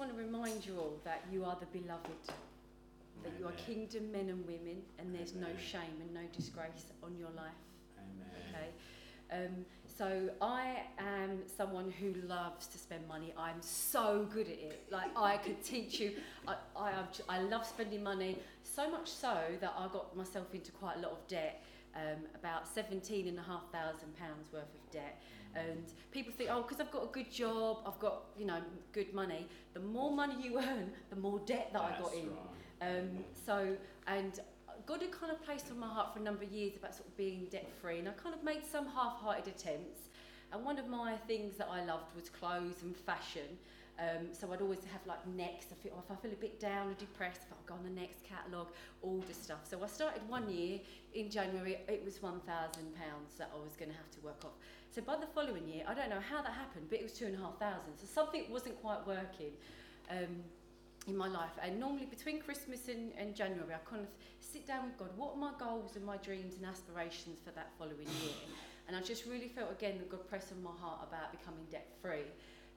want to remind you all that you are the beloved, that you are kingdom men and women, and there's no shame and no disgrace on your life. Amen. Okay. Um, so I am someone who loves to spend money. I'm so good at it. Like I could teach you. I, I, I love spending money so much so that I got myself into quite a lot of debt. Um, about seventeen and a half thousand pounds worth of debt. And people think, oh, because I've got a good job, I've got you know good money. The more money you earn, the more debt that I got in. right. Um, so, and God had kind of placed on my heart for a number of years about sort of being debt free, and I kind of made some half hearted attempts. And one of my things that I loved was clothes and fashion. Um, so I'd always have like next. I feel if I feel a bit down or depressed, I'll go on the Next catalogue, order stuff. So I started one year in January. It was one thousand pounds that I was going to have to work off. So by the following year, I don't know how that happened, but it was two and a half thousand. So something wasn't quite working. Um, in my life and normally between Christmas and, and January I kind of sit down with God what are my goals and my dreams and aspirations for that following year and I just really felt again that God pressed on my heart about becoming debt free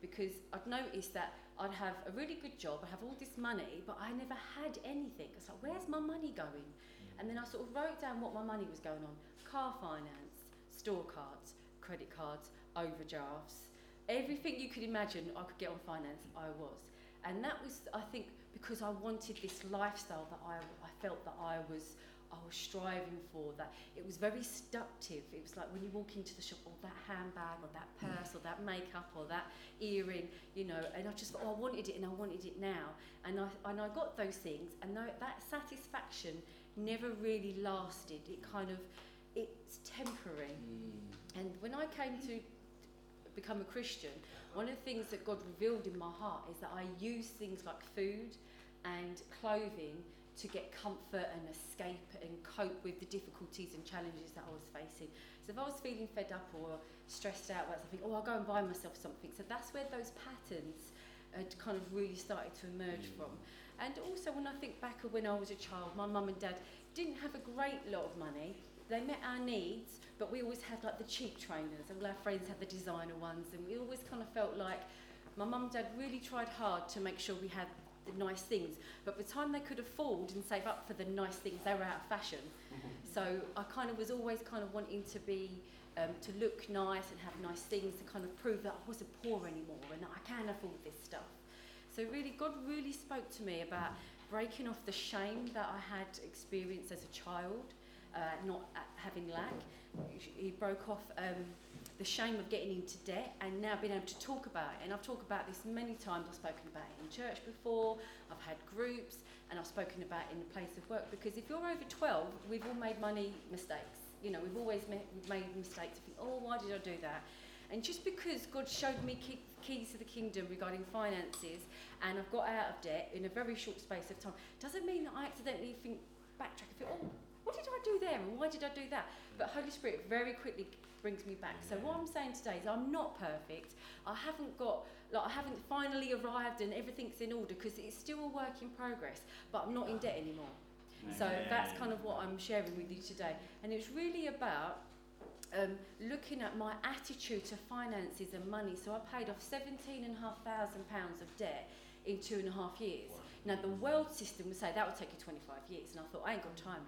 because I'd noticed that I'd have a really good job I'd have all this money but I never had anything. I was like where's my money going? Mm. And then I sort of wrote down what my money was going on. Car finance store cards credit cards overdrafts everything you could imagine I could get on finance I was. And that was I think because I wanted this lifestyle that I, I felt that I was I was striving for that it was very seductive. It was like when you walk into the shop or that handbag or that purse or that makeup or that earring you know and I just thought oh, I wanted it and I wanted it now. And I, and I got those things and that satisfaction never really lasted. It kind of it's temporary. Mm. and when I came to become a Christian, one of the things that God revealed in my heart is that I use things like food and clothing to get comfort and escape and cope with the difficulties and challenges that I was facing. So if I was feeling fed up or stressed out about something, oh, I'll go and buy myself something. So that's where those patterns had kind of really started to emerge Mm. from. And also when I think back of when I was a child, my mum and dad didn't have a great lot of money. They met our needs, but we always had like the cheap trainers. All our friends had the designer ones, and we always kind of felt like my mum and dad really tried hard to make sure we had the nice things. But by the time they could afford and save up for the nice things, they were out of fashion. So I kind of was always kind of wanting to be, um, to look nice and have nice things to kind of prove that I wasn't poor anymore and that I can afford this stuff. So really, God really spoke to me about breaking off the shame that I had experienced as a child, uh, not uh, having lack. He broke off um, the shame of getting into debt and now being able to talk about it. And I've talked about this many times. I've spoken about it in church before, I've had groups, and I've spoken about it in the place of work. Because if you're over 12, we've all made money mistakes. You know, we've always made mistakes. Think, oh, why did I do that? And just because God showed me key, keys to the kingdom regarding finances and I've got out of debt in a very short space of time, doesn't mean that I accidentally think, backtrack and think, oh, what did I do there and why did I do that? But Holy Spirit very quickly brings me back. So what I'm saying today is I'm not perfect. I haven't got, like, I haven't finally arrived and everything's in order because it's still a work in progress, but I'm not in debt anymore. So that's kind of what I'm sharing with you today. And it's really about um, looking at my attitude to finances and money. So I paid off seventeen and a half thousand pounds of debt in two and a half years. Now the world system would say that would take you 25 years, and I thought I ain't got time.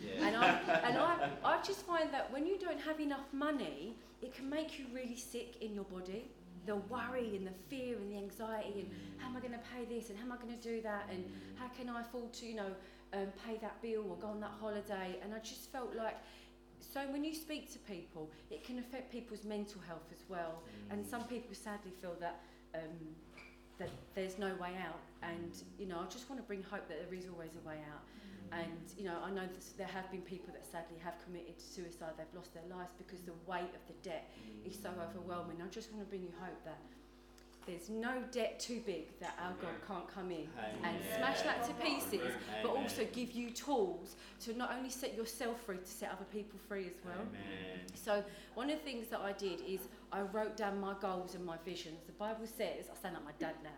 Yeah. And I and I, I just find that when you don't have enough money, it can make you really sick in your body. The worry and the fear and the anxiety and how am I going to pay this and how am I going to do that and how can I afford to you know um, pay that bill or go on that holiday? And I just felt like so when you speak to people it can affect people's mental health as well. And some people sadly feel that um, that there's no way out. And you know I just want to bring hope that there is always a way out and you know I know that there have been people that sadly have committed suicide. They've lost their lives because the weight of the debt is so overwhelming. I just want to bring you hope that there's no debt too big that our God can't come in and smash that to pieces but also give you tools to not only set yourself free to set other people free as well. Amen. so one of the things that I did is I wrote down my goals and my visions. The Bible says, I sound like my dad now.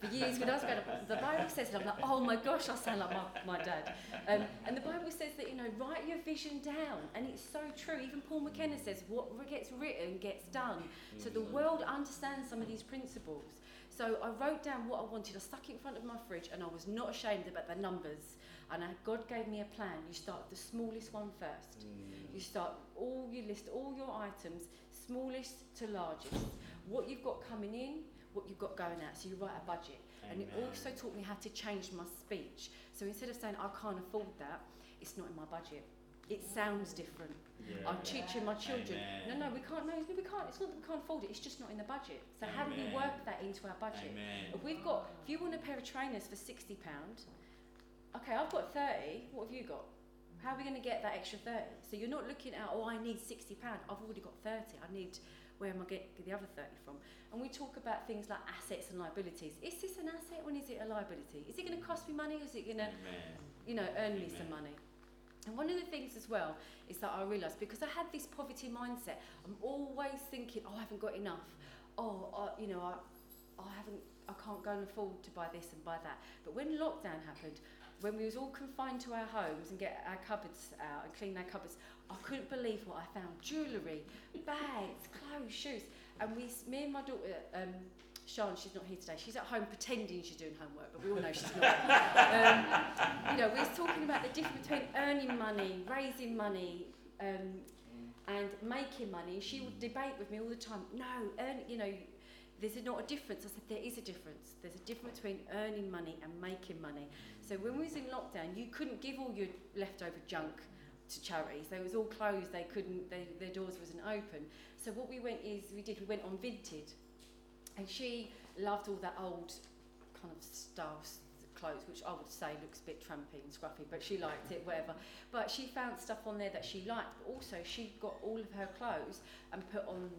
For years when I was growing up, the Bible says, and I'm like, oh my gosh, I sound like my, my dad. Um, and the Bible says that, you know, write your vision down. And it's so true. Even Paul McKenna says, what gets written gets done. So the world understands some of these principles. So I wrote down what I wanted. I stuck it in front of my fridge, and I was not ashamed about the numbers. And I, God gave me a plan. You start the smallest one first. Mm. You start all you list all your items, smallest to largest. What you've got coming in, what you've got going out. So you write a budget. And it also taught me how to change my speech. So instead of saying I can't afford that, it's not in my budget. It sounds different. Yeah. I'm teaching my children. Amen. No, no, we can't. No, we can't. It's not that we can't afford it. It's just not in the budget. So how do we work that into our budget? Amen. If we've got, if you want a pair of trainers for sixty pound, okay, I've got thirty. What have you got? How are we going to get that extra thirty? So you're not looking at, oh, I need sixty pound. I've already got thirty. I need. Where am I getting the other thirty from? And we talk about things like assets and liabilities. Is this an asset or is it a liability? Is it going to cost me money or is it going to you know, earn me some money. And one of the things as well is that I realised because I had this poverty mindset, I'm always thinking, oh, I haven't got enough. Oh, I, you know, I, I haven't, I can't go and afford to buy this and buy that. But when lockdown happened, when we was all confined to our homes and get our cupboards out and clean our cupboards, I couldn't believe what I found: jewellery, bags, clothes, shoes. And we, me and my daughter, um, Sean, she's not here today. She's at home pretending she's doing homework, but we all know she's not. um, you know, we're talking about the difference between earning money, raising money, um, and making money. She would debate with me all the time. No, earn, you know, there's not a difference. I said there is a difference. There's a difference between earning money and making money. So when we was in lockdown, you couldn't give all your leftover junk to charities. They was all closed. They couldn't. They, their doors wasn't open. So what we went is we did. We went on Vinted, and she loved all that old kind of stuff, clothes, which I would say looks a bit trampy and scruffy, but she liked it, whatever. But she found stuff on there that she liked, but also she got all of her clothes and put on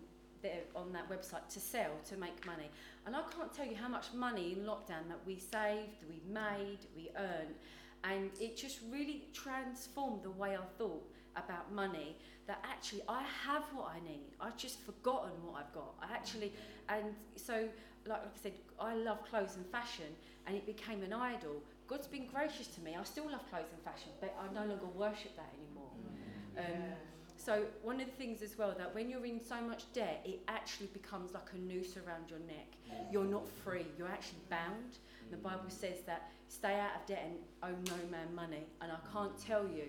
there on that website to sell to make money. And I can't tell you how much money in lockdown that we saved, we made, we earned, and it just really transformed the way I thought about money. That actually I have what I need. I've just forgotten what I've got. I actually, and so like I said, I love clothes and fashion, and it became an idol. God's been gracious to me. I still love clothes and fashion, but I no longer worship that anymore. Um, so one of the things as well that when you're in so much debt, it actually becomes like a noose around your neck. You're not free. You're actually bound. The Bible says that stay out of debt and owe no man money. And I can't tell you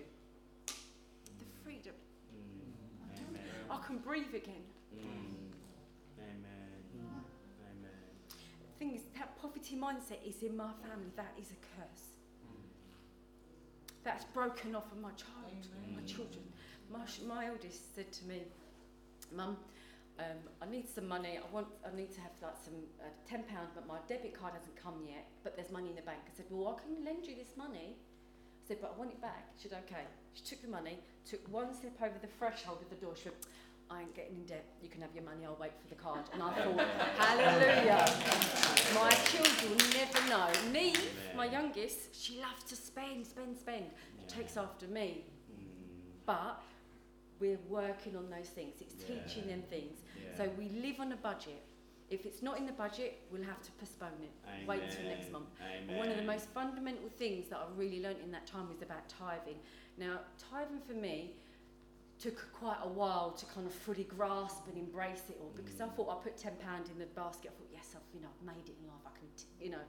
the freedom. Mm. I can breathe again. Mm. Amen. Amen. The thing is, that poverty mindset is in my family. That is a curse. That's broken off of my child, my Mm. children. My, my eldest said to me, Mum, um, I need some money. I want. I need to have like some uh, ten pounds, but my debit card hasn't come yet. But there's money in the bank. I said, Well, I can lend you this money. I said, But I want it back. She said, Okay. She took the money, took one step over the threshold of the door. She went, I ain't getting in debt. You can have your money. I'll wait for the card. And I thought, Hallelujah. My children never know. Neve, my youngest, she loves to spend, spend, spend. Yeah. Takes after me. Mm. But we're working on those things. It's Yeah. teaching them things. Yeah. So we live on a budget. If it's not in the budget, we'll have to postpone it. Wait till next month. Amen. One of the most fundamental things that I really learned in that time was about tithing. Now, tithing for me took quite a while to kind of fully grasp and embrace it all because I Mm. thought I put ten pound in the basket. I thought, yes, I've you know I've made it in life. I can, t-, you know,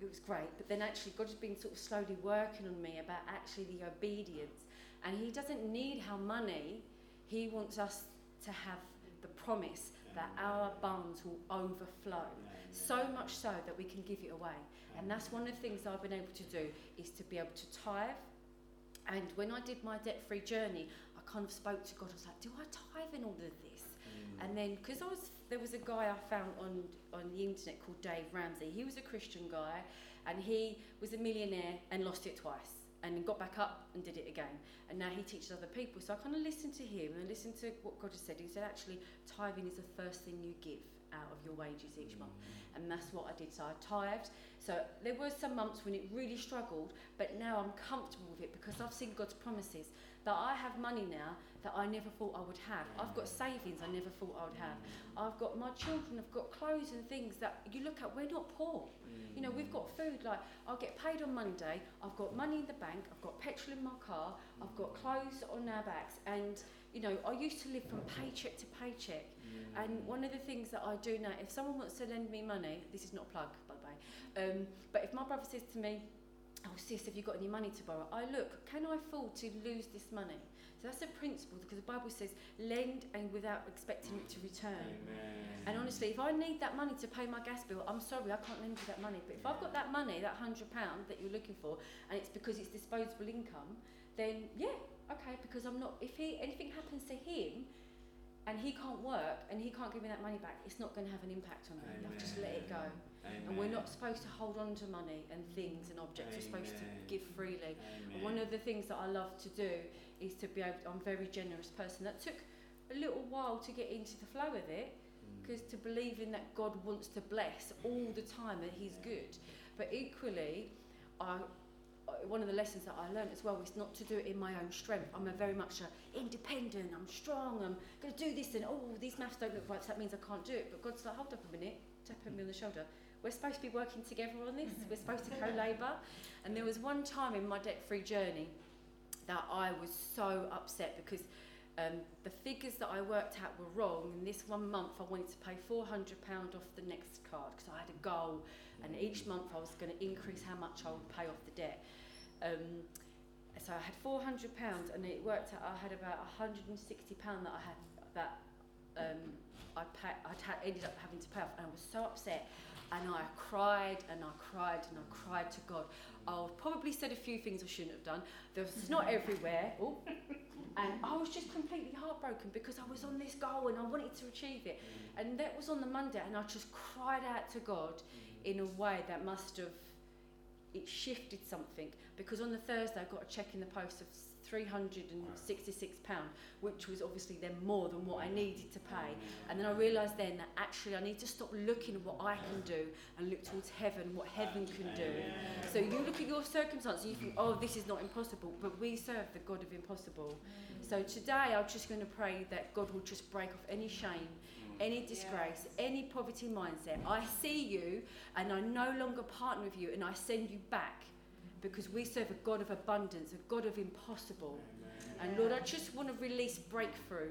it was great. But then actually, God has been sort of slowly working on me about actually the obedience, and He doesn't need our money. He wants us to have the promise that our barns will overflow. So much so that we can give it away. And that's one of the things I've been able to do is to be able to tithe. And when I did my debt-free journey, I kind of spoke to God. I was like, "Do I tithe in all of this?" Mm. And then, because I was, there was a guy I found on on the internet called Dave Ramsey. He was a Christian guy, and he was a millionaire and lost it twice, and then got back up and did it again. And now he teaches other people. So I kind of listened to him and listened to what God has said. He said, actually, tithing is the first thing you give out of your wages each month. Mm. And that's what I did. So I tithed. So there were some months when it really struggled, but now I'm comfortable with it because I've seen God's promises that I have money now that I never thought I would have. I've got savings I never thought I would have. I've got my children have got clothes and things that you look at. We're not poor. You know, we've got food. Like I'll get paid on Monday. I've got money in the bank. I've got petrol in my car. I've got clothes on our backs. And you know, I used to live from paycheck to paycheck. And one of the things that I do now, if someone wants to lend me money, this is not a plug, by the way, um, but if my brother says to me, oh sis, have you got any money to borrow? I look, can I afford to lose this money? So that's a principle because the Bible says, lend and without expecting it to return. And honestly, if I need that money to pay my gas bill, I'm sorry, I can't lend you that money. But if I've got that money, that hundred pound that you're looking for, and it's because it's disposable income, then yeah, okay. Because I'm not. If he anything happens to him, and he can't work and he can't give me that money back, it's not going to have an impact on me. I've just let it go. And we're not supposed to hold on to money and things and objects. We're supposed to give freely. And one of the things that I love to do is to be able. I'm a very generous person. That took a little while to get into the flow of it because to believe in that God wants to bless all the time that He's good. But equally, I- Uh, one of the lessons that I learned as well is not to do it in my own strength. I'm a very much a independent. I'm strong. I'm going to do this, and oh, these maths don't look right, so that means I can't do it. But God's like, hold up a minute, tapping me on the shoulder. We're supposed to be working together on this. We're supposed to co-labour. And there was one time in my debt-free journey that I was so upset because um, the figures that I worked out were wrong. And this one month, I wanted to pay £400 off the next card because I had a goal, and each month I was going to increase how much I would pay off the debt. Um, so I had £400, and it worked out. I had about £160 that I had that um, I pay, I'd ha- ended up having to pay off, and I was so upset. And I cried and I cried and I cried to God. I probably said a few things I shouldn't have done. There was snot everywhere. Oh, and I was just completely heartbroken because I was on this goal and I wanted to achieve it. Mm. And that was on the Monday, and I just cried out to God mm. in a way that must have it shifted something because on the Thursday I got a check in the post of three hundred and sixty-six pound, which was obviously then more than what I needed to pay. And then I realised then that actually I need to stop looking at what I can do and look towards heaven, what heaven can do. So you look at your circumstances, you think, oh, this is not impossible, but we serve the God of impossible. So today I'm just going to pray that God will just break off any shame, any disgrace, any poverty mindset. I see you and I no longer partner with you and I send you back because we serve a God of abundance, a God of impossible. And Lord, I just want to release breakthrough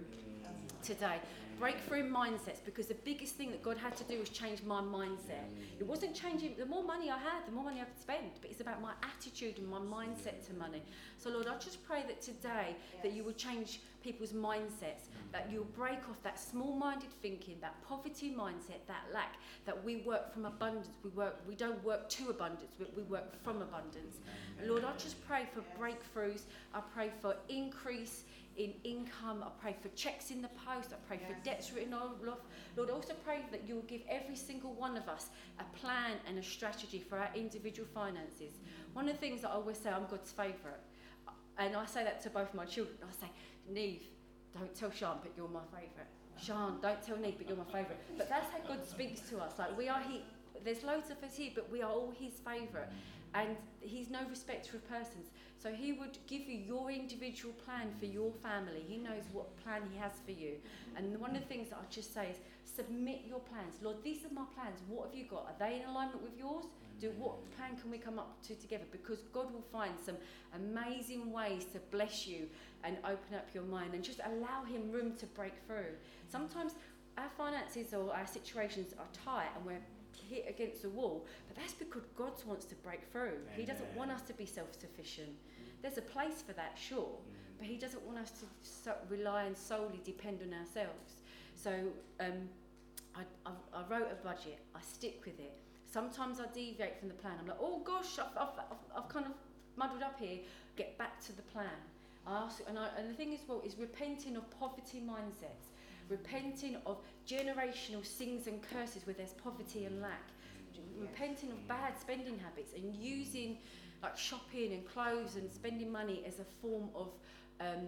today. Breakthrough in mindsets because the biggest thing that God had to do was change my mindset. It wasn't changing, the more money I had, the more money I could spend, but it's about my attitude and my mindset to money. So, Lord, I just pray that today that you will change people's mindsets, that you'll break off that small minded thinking, that poverty mindset, that lack, that we work from abundance. We, work, we don't work to abundance, but we work from abundance. Lord, I just pray for breakthroughs. I pray for increase in income. I pray for checks in the post. I pray for debts written off. Lord, I also pray that you'll give every single one of us a plan and a strategy for our individual finances. One of the things that I always say, I'm God's favourite. And I say that to both my children. I say, Neve, don't tell Sean, but you're my favourite. Sean, don't tell Neve, but you're my favourite. But that's how God speaks to us. Like we are he there's loads of us here, but we are all his favourite. And he's no respecter of persons. So he would give you your individual plan for your family. He knows what plan he has for you. And one of the things that I just say is submit your plans. Lord, these are my plans. What have you got? Are they in alignment with yours? Do what plan can we come up to together? Because God will find some amazing ways to bless you and open up your mind and just allow him room to break through. Sometimes our finances or our situations are tight and we're hit against the wall, but that's because God wants to break through. He doesn't want us to be self-sufficient. There's a place for that, sure, but He doesn't want us to so rely and solely depend on ourselves. So um, I, I, I wrote a budget. I stick with it. Sometimes I deviate from the plan. I'm like, oh gosh, I've, I've, I've, I've kind of muddled up here. Get back to the plan. I ask, and, I, and the thing is, well, is repenting of poverty mindsets, repenting of generational sins and curses where there's poverty and lack, repenting of bad spending habits, and using like shopping and clothes and spending money as a form of um,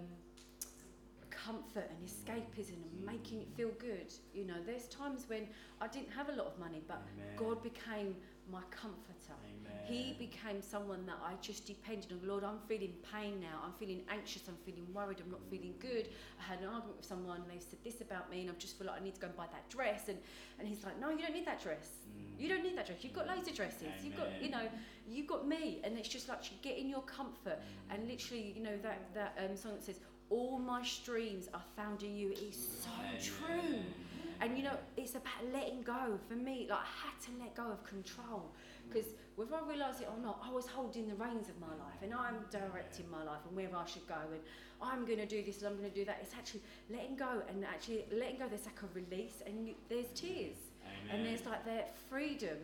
comfort and escapism and making it feel good. You know, there's times when I didn't have a lot of money, but God became my comforter. Amen. He became someone that I just depended on. Lord, I'm feeling pain now. I'm feeling anxious. I'm feeling worried. I'm not feeling good. I had an argument with someone and they said this about me and I just feel like I need to go and buy that dress. And, and he's like, no, you don't need that dress. Mm. You don't need that dress. You've got loads of dresses. You've got, you know, you've got me. And it's just like you get in your comfort. Mm. And literally, you know, that, that um, song that says, all my streams are found in you is so true. And you know, it's about letting go. For me, like I had to let go of control because whether I realise it or not, I was holding the reins of my life and I'm directing my life and where I should go and I'm going to do this and I'm going to do that. It's actually letting go and actually letting go. There's like a release and you, there's tears and there's like that freedom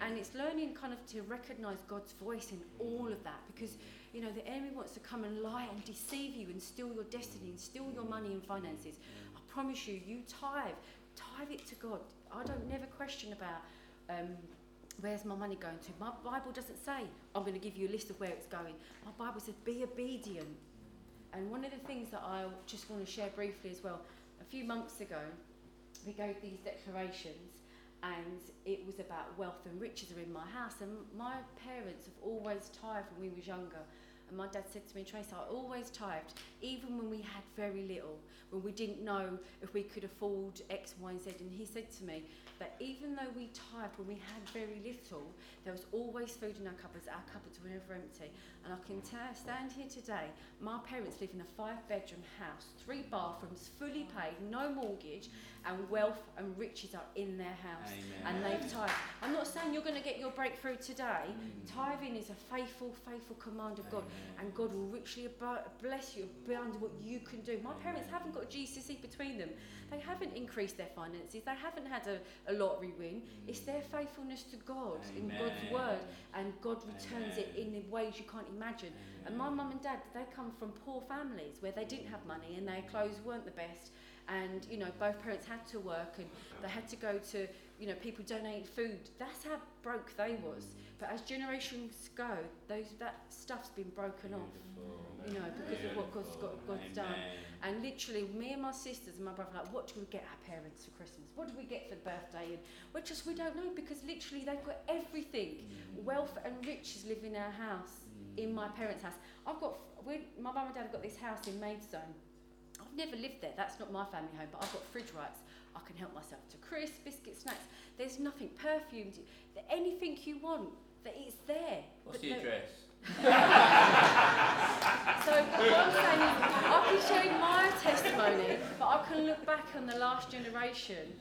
and it's learning kind of to recognise God's voice in all of that because you know the enemy wants to come and lie and deceive you and steal your destiny and steal your money and finances. I promise you, you tithe, tithe it to God. I don't never question about um, where's my money going to. My Bible doesn't say I'm going to give you a list of where it's going. My Bible says be obedient. And one of the things that I just want to share briefly as well, a few months ago, we gave these declarations and it was about wealth and riches are in my house. And my parents have always tithed when we was younger. And my dad said to me, Tracy, I always tithed, even when we had very little, when we didn't know if we could afford X, Y, and Z. And he said to me that even though we tithed when we had very little, there was always food in our cupboards. Our cupboards were never empty. And I can t- stand here today. My parents live in a five-bedroom house, three bathrooms, fully paid, no mortgage, and wealth and riches are in their house. And they've tithed. I'm not saying you're going to get your breakthrough today. Mm. Tithing is a faithful, faithful command of God, and God will richly bless you beyond what you can do. My parents haven't got a GCSE between them. They haven't increased their finances. They haven't had a, a lottery win. It's their faithfulness to God in God's word, and God returns it in ways you can't imagine. And my mum and dad, they come from poor families where they didn't have money and their clothes weren't the best. And you know, both parents had to work and they had to go to, you know, people donate food. That's how broke they was. But as generations go, those that stuff's been broken off, you know, because of what God's got, God's done. And literally, me and my sisters and my brother, like, what do we get our parents for Christmas? What do we get for birthday? And we're just, we don't know because literally they've got everything. Wealth and riches live in our house, in my parents' house. I've got, we, my mum and dad have got this house in Maidstone. I've never lived there. That's not my family home, but I've got fridge rights. I can help myself to crisps, biscuits, snacks. There's nothing perfumed, anything you want. That it's there. What's but the no- address? so what I'm saying is, I can share my testimony, but I can look back on the last generation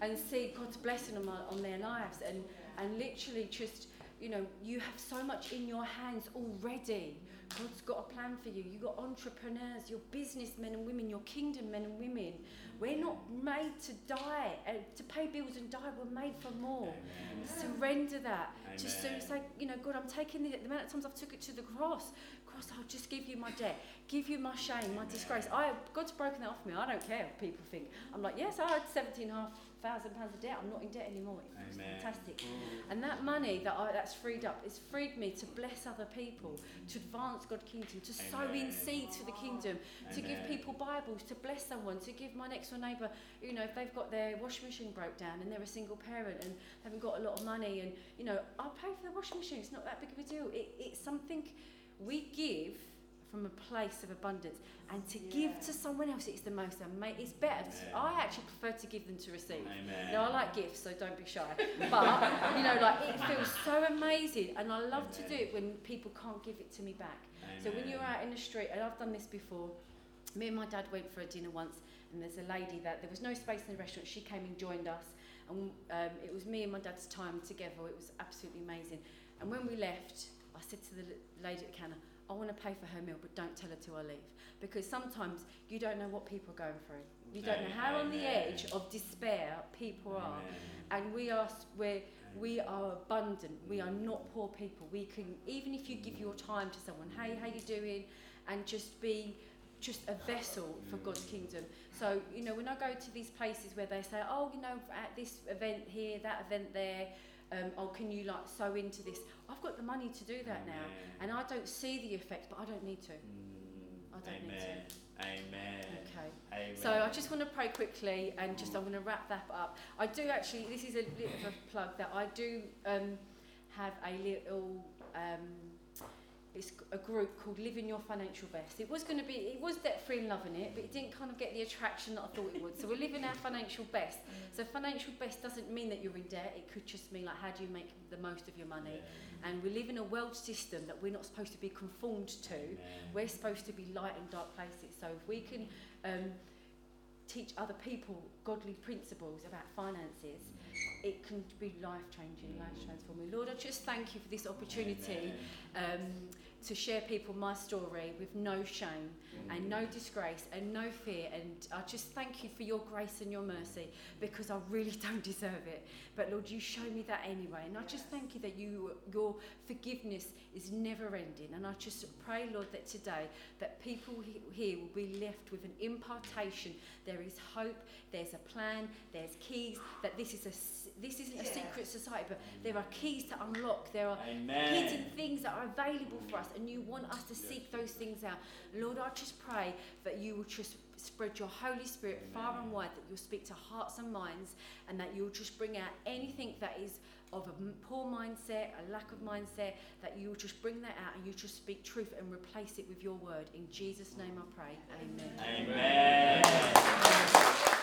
and see God's blessing on, my, on their lives, and and literally just, you know, you have so much in your hands already. God's got a plan for you. You've got entrepreneurs, you're businessmen and women, you're kingdom men and women. We're not made to die, uh, to pay bills and die. We're made for more. Surrender that. Just to say, you know, God, I'm taking the, the amount of times I've took it to the cross. Cross, I'll just give you my debt, give you my shame, my disgrace. I God's broken that off me. I don't care what people think. I'm like, yes, I had seventeen and a half thousand pounds of debt. I'm not in debt anymore. It's Amen. fantastic. And that money that I, that's freed up, it's freed me to bless other people, to advance God's kingdom, to sow in seeds for the kingdom, to give people Bibles, to bless someone, to give my next door neighbour, you know, if they've got their washing machine broke down and they're a single parent and haven't got a lot of money and, you know, I'll pay for the washing machine. It's not that big of a deal. It, it's something we give from a place of abundance and to give to someone else it's the most amazing it's better Amen. i actually prefer to give than to receive Amen. now I like gifts, so don't be shy. But you know, like it feels so amazing, and I love to do it when people can't give it to me back. So when you're out in the street, and I've done this before. Me and my dad went for a dinner once, and there's a lady that there was no space in the restaurant. She came and joined us, and um, it was me and my dad's time together. It was absolutely amazing. And when we left, I said to the lady at the counter, "I want to pay for her meal, but don't tell her till I leave, because sometimes you don't know what people are going through. You don't know how on the edge of despair people are." Amen. and we are—we're—we are abundant. We are mm. not poor people. We can even if you give your time to someone hey how you doing? and just be just a vessel for God's mm. kingdom. So you know when I go to these places where they say oh you know at this event here that event there um, oh can you like sow into this I've got the money to do that now and I don't see the effect but I don't need to Mm, I don't need Amen. Amen. okay Amen. So I just want to pray quickly and just I'm going to wrap that up. I do actually, this is a bit of a plug that I do um, have a little. Um, it's a group called Living Your Financial Best. It was going to be, it was debt free and loving it, but it didn't kind of get the attraction that I thought it would. So we're living our financial best. So financial best doesn't mean that you're in debt. It could just mean like how do you make the most of your money. And we live in a world system that we're not supposed to be conformed to. Amen. We're supposed to be light in dark places. So if we can um, teach other people godly principles about finances, it can be life changing, life transforming. Lord, I just thank you for this opportunity um, to share people my story with no shame and no mm. disgrace and no fear. And I just thank you for your grace and your mercy because I really don't deserve it. But Lord, you show me that anyway. And I just thank you that you, your forgiveness is never ending. And I just pray, Lord, that today that people he- here will be left with an impartation. There is hope. There's a plan. There's keys. That this is a this isn't a secret society, but there are keys to unlock. There are hidden Amen. things that are available for us, and you want us to seek those things out. Lord, I just pray that you will just spread your Holy Spirit far and wide, that you'll speak to hearts and minds, and that you'll just bring out anything that is of a poor mindset, a lack of mindset, that you'll just bring that out and you just speak truth and replace it with your word. In Jesus' name I pray. Amen. Amen.